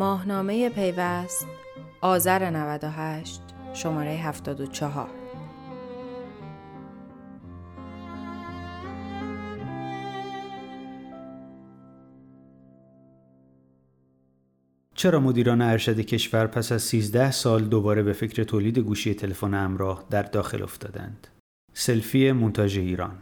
ماهنامه پیوست آذر 98 شماره 74 چرا مدیران ارشد کشور پس از 13 سال دوباره به فکر تولید گوشی تلفن همراه در داخل افتادند؟ سلفی مونتاژ ایران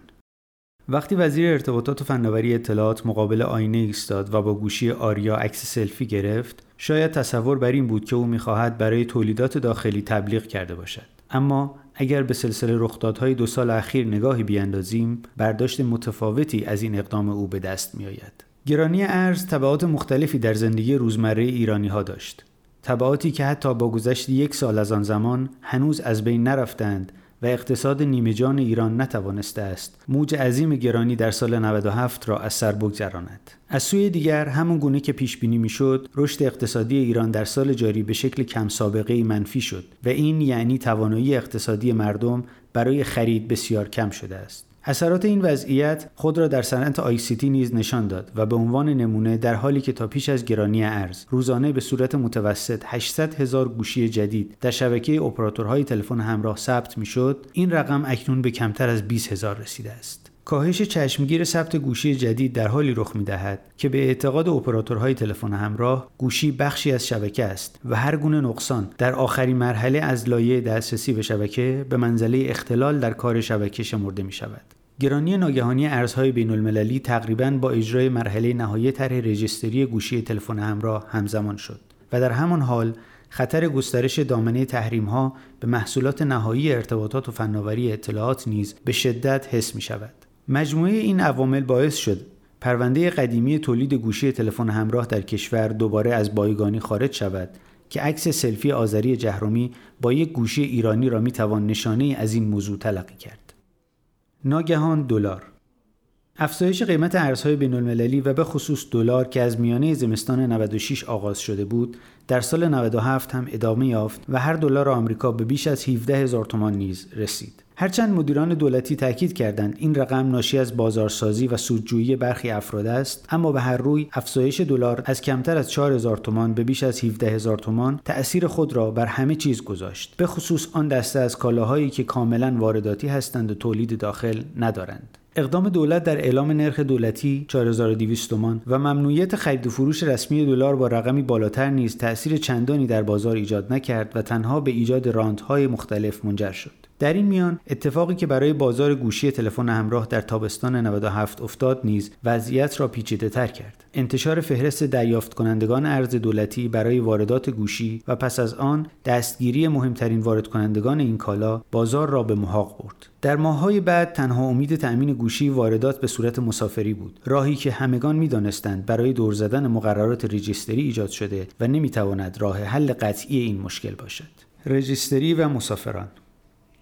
وقتی وزیر ارتباطات و فناوری اطلاعات مقابل آینه ایستاد و با گوشی آریا عکس سلفی گرفت شاید تصور بر این بود که او می‌خواهد برای تولیدات داخلی تبلیغ کرده باشد. اما اگر به سلسله رخدادهای دو سال اخیر نگاهی بیاندازیم برداشت متفاوتی از این اقدام او به دست میآید. گرانی ارز تبعات مختلفی در زندگی روزمره ایرانی ها داشت. تبعاتی که حتی با گذشت یک سال از آن زمان هنوز از بین نرفتند و اقتصاد نیمه جان ایران نتوانسته است. موج عظیم گرانی در سال 97 را از سر بگذراند. از سوی دیگر همون گونه که پیش بینی می‌شد رشد اقتصادی ایران در سال جاری به شکل کم سابقه منفی شد و این یعنی توانایی اقتصادی مردم برای خرید بسیار کم شده است. اثرات این وضعیت خود را در صنعت آی سی تی نیز نشان داد و به عنوان نمونه در حالی که تا پیش از گرانی ارز روزانه به صورت متوسط 800 هزار گوشی جدید در شبکه اپراتورهای تلفن همراه ثبت می‌شد این رقم اکنون به کمتر از 20 هزار رسیده است کاهش چشمگیر ثبت گوشی جدید در حالی رخ می دهد که به اعتقاد اپراتورهای تلفن همراه گوشی بخشی از شبکه است و هر گونه نقصان در آخرین مرحله از لایه دسترسی به شبکه به منزله اختلال در کار شبکه شمرده می شود. گرانی ناگهانی ارزهای بین المللی تقریبا با اجرای مرحله نهایی طرح رجیستری گوشی تلفن همراه همزمان شد و در همان حال خطر گسترش دامنه تحریم ها به محصولات نهایی ارتباطات و فناوری اطلاعات نیز به شدت حس می شود. مجموعه این عوامل باعث شد پرونده قدیمی تولید گوشی تلفن همراه در کشور دوباره از بایگانی خارج شود که عکس سلفی آذری جهرومی با یک گوشی ایرانی را می توان نشانه از این موضوع تلقی کرد. ناگهان دلار افزایش قیمت ارزهای بین المللی و به خصوص دلار که از میانه زمستان 96 آغاز شده بود در سال 97 هم ادامه یافت و هر دلار آمریکا به بیش از 17 هزار تومان نیز رسید. هرچند مدیران دولتی تاکید کردند این رقم ناشی از بازارسازی و سودجویی برخی افراد است اما به هر روی افزایش دلار از کمتر از 4000 تومان به بیش از 17000 تومان تأثیر خود را بر همه چیز گذاشت به خصوص آن دسته از کالاهایی که کاملا وارداتی هستند و تولید داخل ندارند اقدام دولت در اعلام نرخ دولتی 4200 تومان و ممنوعیت خرید و فروش رسمی دلار با رقمی بالاتر نیز تأثیر چندانی در بازار ایجاد نکرد و تنها به ایجاد راندهای مختلف منجر شد. در این میان اتفاقی که برای بازار گوشی تلفن همراه در تابستان 97 افتاد نیز وضعیت را پیچیده تر کرد. انتشار فهرست دریافت کنندگان ارز دولتی برای واردات گوشی و پس از آن دستگیری مهمترین وارد کنندگان این کالا بازار را به محاق برد. در ماههای بعد تنها امید تأمین گوشی واردات به صورت مسافری بود راهی که همگان می‌دانستند برای دور زدن مقررات رجیستری ایجاد شده و نمی‌تواند راه حل قطعی این مشکل باشد رجیستری و مسافران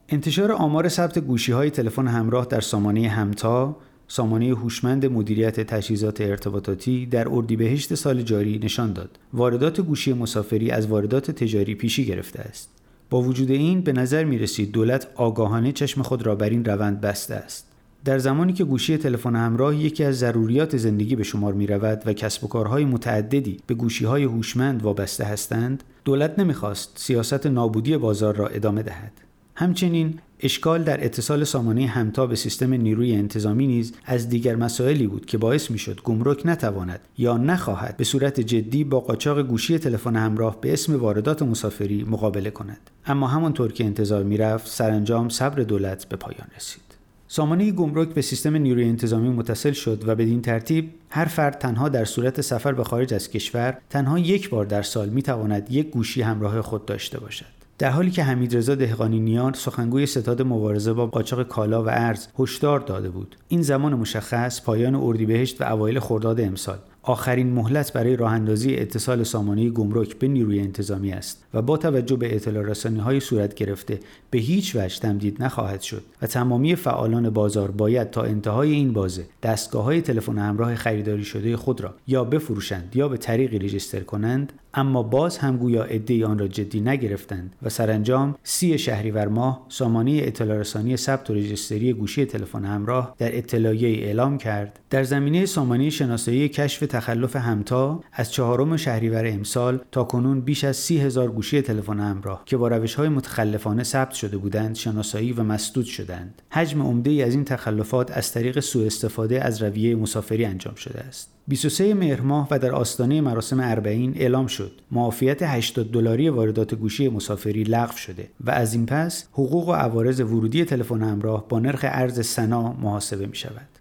انتشار آمار ثبت گوشی های تلفن همراه در سامانه همتا سامانه هوشمند مدیریت تجهیزات ارتباطاتی در اردیبهشت سال جاری نشان داد. واردات گوشی مسافری از واردات تجاری پیشی گرفته است. با وجود این به نظر می رسید دولت آگاهانه چشم خود را بر این روند بسته است. در زمانی که گوشی تلفن همراه یکی از ضروریات زندگی به شمار می رود و کسب و کارهای متعددی به گوشی های هوشمند وابسته هستند دولت نمی‌خواست سیاست نابودی بازار را ادامه دهد. همچنین اشکال در اتصال سامانه همتا به سیستم نیروی انتظامی نیز از دیگر مسائلی بود که باعث می‌شد گمرک نتواند یا نخواهد به صورت جدی با قاچاق گوشی تلفن همراه به اسم واردات مسافری مقابله کند اما همانطور که انتظار می‌رفت سرانجام صبر دولت به پایان رسید سامانه گمرک به سیستم نیروی انتظامی متصل شد و بدین ترتیب هر فرد تنها در صورت سفر به خارج از کشور تنها یک بار در سال می تواند یک گوشی همراه خود داشته باشد. در حالی که حمیدرضا دهقانی نیان سخنگوی ستاد مبارزه با قاچاق کالا و ارز هشدار داده بود. این زمان مشخص پایان اردیبهشت و اوایل خرداد امسال. آخرین مهلت برای راه اندازی اتصال سامانه گمرک به نیروی انتظامی است و با توجه به اطلاع رسانی های صورت گرفته به هیچ وجه تمدید نخواهد شد و تمامی فعالان بازار باید تا انتهای این بازه دستگاه های تلفن همراه خریداری شده خود را یا بفروشند یا به طریقی رجیستر کنند اما باز هم گویا عدهای آن را جدی نگرفتند و سرانجام سی شهریور ماه سامانه اطلاع رسانی ثبت و رجستری گوشی تلفن همراه در اطلاعیه اعلام کرد. در زمینه سامانه شناسایی کشف تخلف همتا از چهارم شهریور امسال تا کنون بیش از سی هزار گوشی تلفن همراه که با روش های متخلفانه ثبت شده بودند شناسایی و مسدود شدند. حجم عمده از این تخلفات از طریق سوء استفاده از رویه مسافری انجام شده است. 23 مهر ماه و در آستانه مراسم اربعین اعلام شد. معافیت 80 دلاری واردات گوشی مسافری لغو شده و از این پس حقوق و عوارض ورودی تلفن همراه با نرخ ارز سنا محاسبه می شود.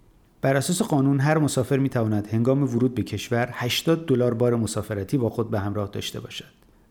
بر اساس قانون هر مسافر می تواند هنگام ورود به کشور 80 دلار بار مسافرتی با خود به همراه داشته باشد.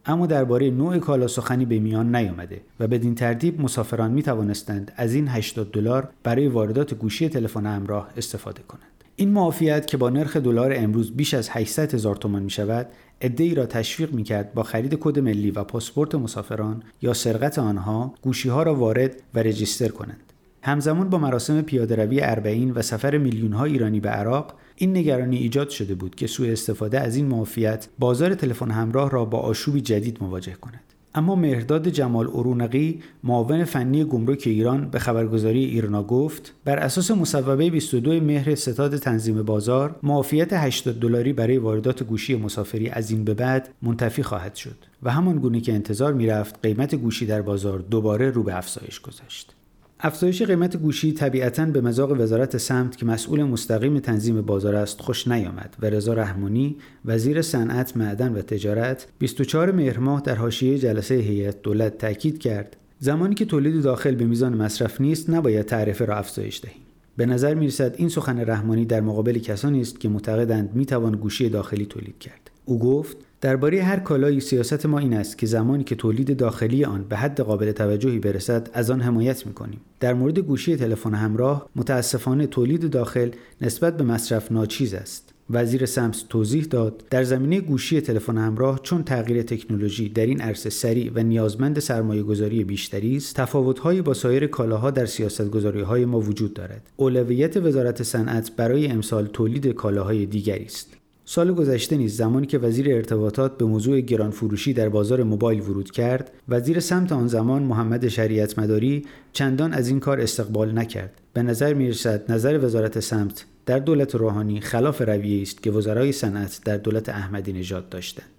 اما درباره نوع کالا سخنی به میان نیامده و بدین ترتیب مسافران می توانستند از این 80 دلار برای واردات گوشی تلفن همراه استفاده کنند. این معافیت که با نرخ دلار امروز بیش از 800 هزار تومان می شود ای را تشویق می کرد با خرید کد ملی و پاسپورت مسافران یا سرقت آنها گوشی ها را وارد و رجیستر کنند همزمان با مراسم پیاده روی اربعین و سفر میلیون ها ایرانی به عراق این نگرانی ایجاد شده بود که سوء استفاده از این معافیت بازار تلفن همراه را با آشوبی جدید مواجه کند. اما مهرداد جمال ارونقی معاون فنی گمرک ایران به خبرگزاری ایرنا گفت بر اساس مصوبه 22 مهر ستاد تنظیم بازار معافیت 80 دلاری برای واردات گوشی مسافری از این به بعد منتفی خواهد شد و همان گونه که انتظار می‌رفت قیمت گوشی در بازار دوباره رو به افزایش گذاشت. افزایش قیمت گوشی طبیعتا به مزاق وزارت سمت که مسئول مستقیم تنظیم بازار است خوش نیامد و رضا رحمانی وزیر صنعت معدن و تجارت 24 مهر ماه در حاشیه جلسه هیئت دولت تاکید کرد. زمانی که تولید داخل به میزان مصرف نیست نباید تعرفه را افزایش دهیم. به نظر می‌رسد این سخن رحمانی در مقابل کسانی است که معتقدند می‌توان گوشی داخلی تولید کرد. او گفت درباره هر کالایی سیاست ما این است که زمانی که تولید داخلی آن به حد قابل توجهی برسد از آن حمایت می‌کنیم. در مورد گوشی تلفن همراه متاسفانه تولید داخل نسبت به مصرف ناچیز است. وزیر سمس توضیح داد در زمینه گوشی تلفن همراه چون تغییر تکنولوژی در این عرصه سریع و نیازمند سرمایه گذاری بیشتری است تفاوتهایی با سایر کالاها در سیاستگذاری های ما وجود دارد. اولویت وزارت صنعت برای امسال تولید کالاهای دیگری است. سال گذشته نیز زمانی که وزیر ارتباطات به موضوع گران فروشی در بازار موبایل ورود کرد وزیر سمت آن زمان محمد شریعت مداری چندان از این کار استقبال نکرد. به نظر می رسد نظر وزارت سمت در دولت روحانی خلاف رویه است که وزرای صنعت در دولت احمدی نژاد داشتند.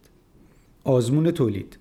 آزمون تولید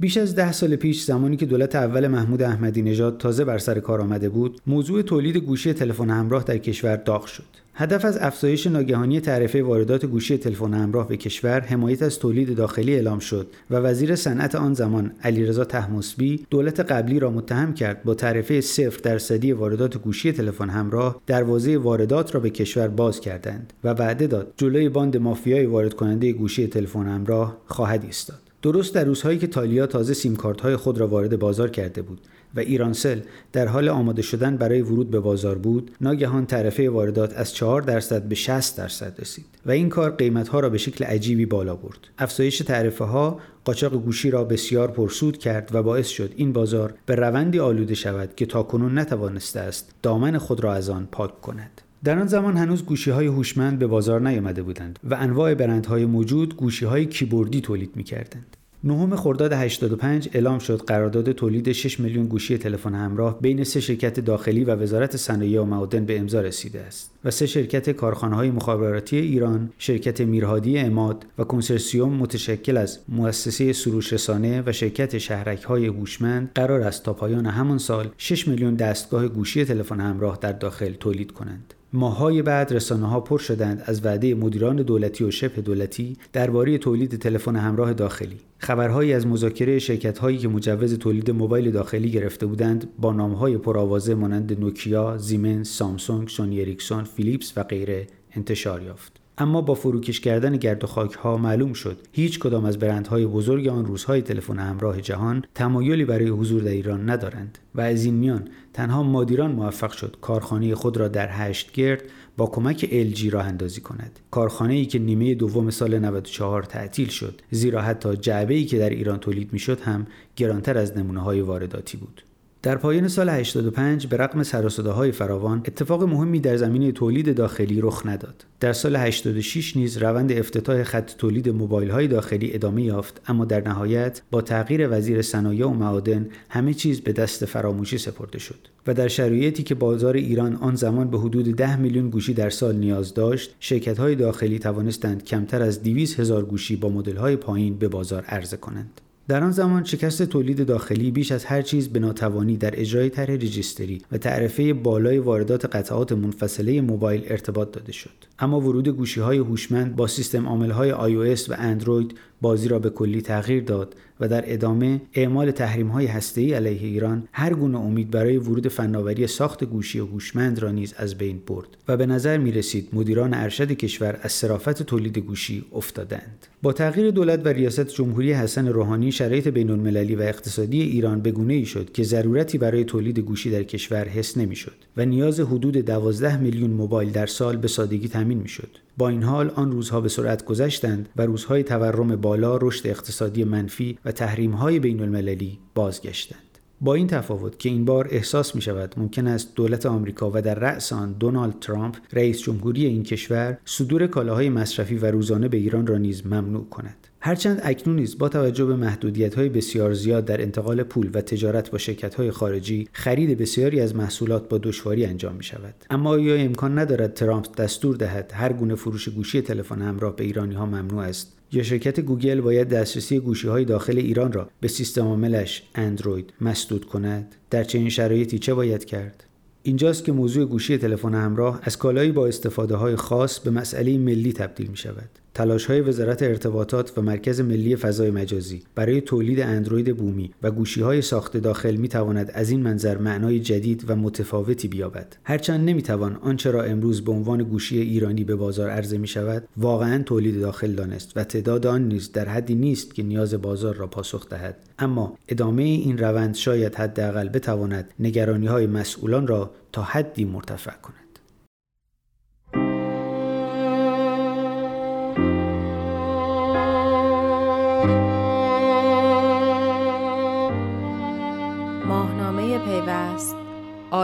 بیش از ده سال پیش زمانی که دولت اول محمود احمدی نژاد تازه بر سر کار آمده بود موضوع تولید گوشی تلفن همراه در کشور داغ شد. هدف از افزایش ناگهانی تعرفه واردات گوشی تلفن همراه به کشور حمایت از تولید داخلی اعلام شد و وزیر صنعت آن زمان علیرضا طهماسبی دولت قبلی را متهم کرد با تعرفه صفر درصدی واردات گوشی تلفن همراه دروازه واردات را به کشور باز کردند و وعده داد جلوی باند مافیای وارد کننده گوشی تلفن همراه خواهد ایستاد. درست در روزهایی که تالیا تازه سیم های خود را وارد بازار کرده بود و ایرانسل در حال آماده شدن برای ورود به بازار بود ناگهان تعرفه واردات از 4 درصد به 60 درصد رسید و این کار قیمت ها را به شکل عجیبی بالا برد. افزایش تعرفه ها قاچاق گوشی را بسیار پرسود کرد و باعث شد این بازار به روندی آلوده شود که تاکنون نتوانسته است دامن خود را از آن پاک کند. در آن زمان هنوز گوشی های هوشمند به بازار نیامده بودند و انواع برندهای موجود گوشی های کیبوردی تولید می کردند. نهم خرداد 85 اعلام شد قرارداد تولید 6 میلیون گوشی تلفن همراه بین سه شرکت داخلی و وزارت صنایع و معادن به امضا رسیده است و سه شرکت کارخانه های مخابراتی ایران، شرکت میرهادی اماد و کنسرسیوم متشکل از مؤسسه سروش رسانه و شرکت شهرک های هوشمند قرار است تا پایان همان سال 6 میلیون دستگاه گوشی تلفن همراه در داخل تولید کنند. ماهای بعد رسانه ها پر شدند از وعده مدیران دولتی و شبه دولتی درباره تولید تلفن همراه داخلی خبرهایی از مذاکره شرکت هایی که مجوز تولید موبایل داخلی گرفته بودند با نامهای پرآوازه مانند نوکیا، زیمنس، سامسونگ، سونی فیلیپس و غیره انتشار یافت. اما با فروکش کردن گرد و خاک ها معلوم شد هیچ کدام از برندهای بزرگ آن روزهای تلفن همراه جهان تمایلی برای حضور در ایران ندارند و از این میان تنها مادیران موفق شد کارخانه خود را در هشت گرد با کمک LG راه اندازی کند. کارخانه ای که نیمه دوم سال 94 تعطیل شد زیرا حتی جعبه ای که در ایران تولید می‌شد هم گرانتر از نمونه های وارداتی بود. در پایان سال 85 به رغم سراسداهای فراوان اتفاق مهمی در زمینه تولید داخلی رخ نداد. در سال 86 نیز روند افتتاح خط تولید موبایل های داخلی ادامه یافت اما در نهایت با تغییر وزیر صنایع و معادن همه چیز به دست فراموشی سپرده شد و در شرایطی که بازار ایران آن زمان به حدود 10 میلیون گوشی در سال نیاز داشت شرکت های داخلی توانستند کمتر از 200 هزار گوشی با مدل های پایین به بازار عرضه کنند در آن زمان شکست تولید داخلی بیش از هر چیز به ناتوانی در اجرای طرح رجیستری و تعرفه بالای واردات قطعات منفصله موبایل ارتباط داده شد. اما ورود گوشی های هوشمند با سیستم عامل های iOS و اندروید بازی را به کلی تغییر داد و در ادامه اعمال تحریم های هسته علیه ایران هر گونه امید برای ورود فناوری ساخت گوشی و هوشمند را نیز از بین برد و به نظر می رسید مدیران ارشد کشور از صرافت تولید گوشی افتادند. با تغییر دولت و ریاست جمهوری حسن روحانی شرایط بین المللی و اقتصادی ایران به گونه ای شد که ضرورتی برای تولید گوشی در کشور حس نمی‌شد و نیاز حدود 12 میلیون موبایل در سال به سادگی تامین می‌شد. با این حال آن روزها به سرعت گذشتند و روزهای تورم بالا رشد اقتصادی منفی و تحریم‌های بین المللی بازگشتند. با این تفاوت که این بار احساس می شود ممکن است دولت آمریکا و در رأس آن دونالد ترامپ رئیس جمهوری این کشور صدور کالاهای مصرفی و روزانه به ایران را نیز ممنوع کند. هرچند اکنون نیز با توجه به محدودیت های بسیار زیاد در انتقال پول و تجارت با شرکت های خارجی خرید بسیاری از محصولات با دشواری انجام می شود اما آیا امکان ندارد ترامپ دستور دهد هر گونه فروش گوشی تلفن همراه به ایرانی ها ممنوع است؟ یا شرکت گوگل باید دسترسی گوشی های داخل ایران را به سیستم عاملش اندروید مسدود کند؟ در چنین شرایطی چه باید کرد؟ اینجاست که موضوع گوشی تلفن همراه از کالایی با استفاده های خاص به مسئله ملی تبدیل می شود. تلاش های وزارت ارتباطات و مرکز ملی فضای مجازی برای تولید اندروید بومی و گوشی های ساخت داخل می تواند از این منظر معنای جدید و متفاوتی بیابد. هرچند نمی توان آنچه را امروز به عنوان گوشی ایرانی به بازار عرضه می شود واقعا تولید داخل دانست و تعداد آن نیز در حدی نیست که نیاز بازار را پاسخ دهد. اما ادامه این روند شاید حداقل بتواند نگرانی های مسئولان را تا حدی مرتفع کند.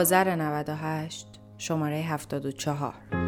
آذر 98 شماره 74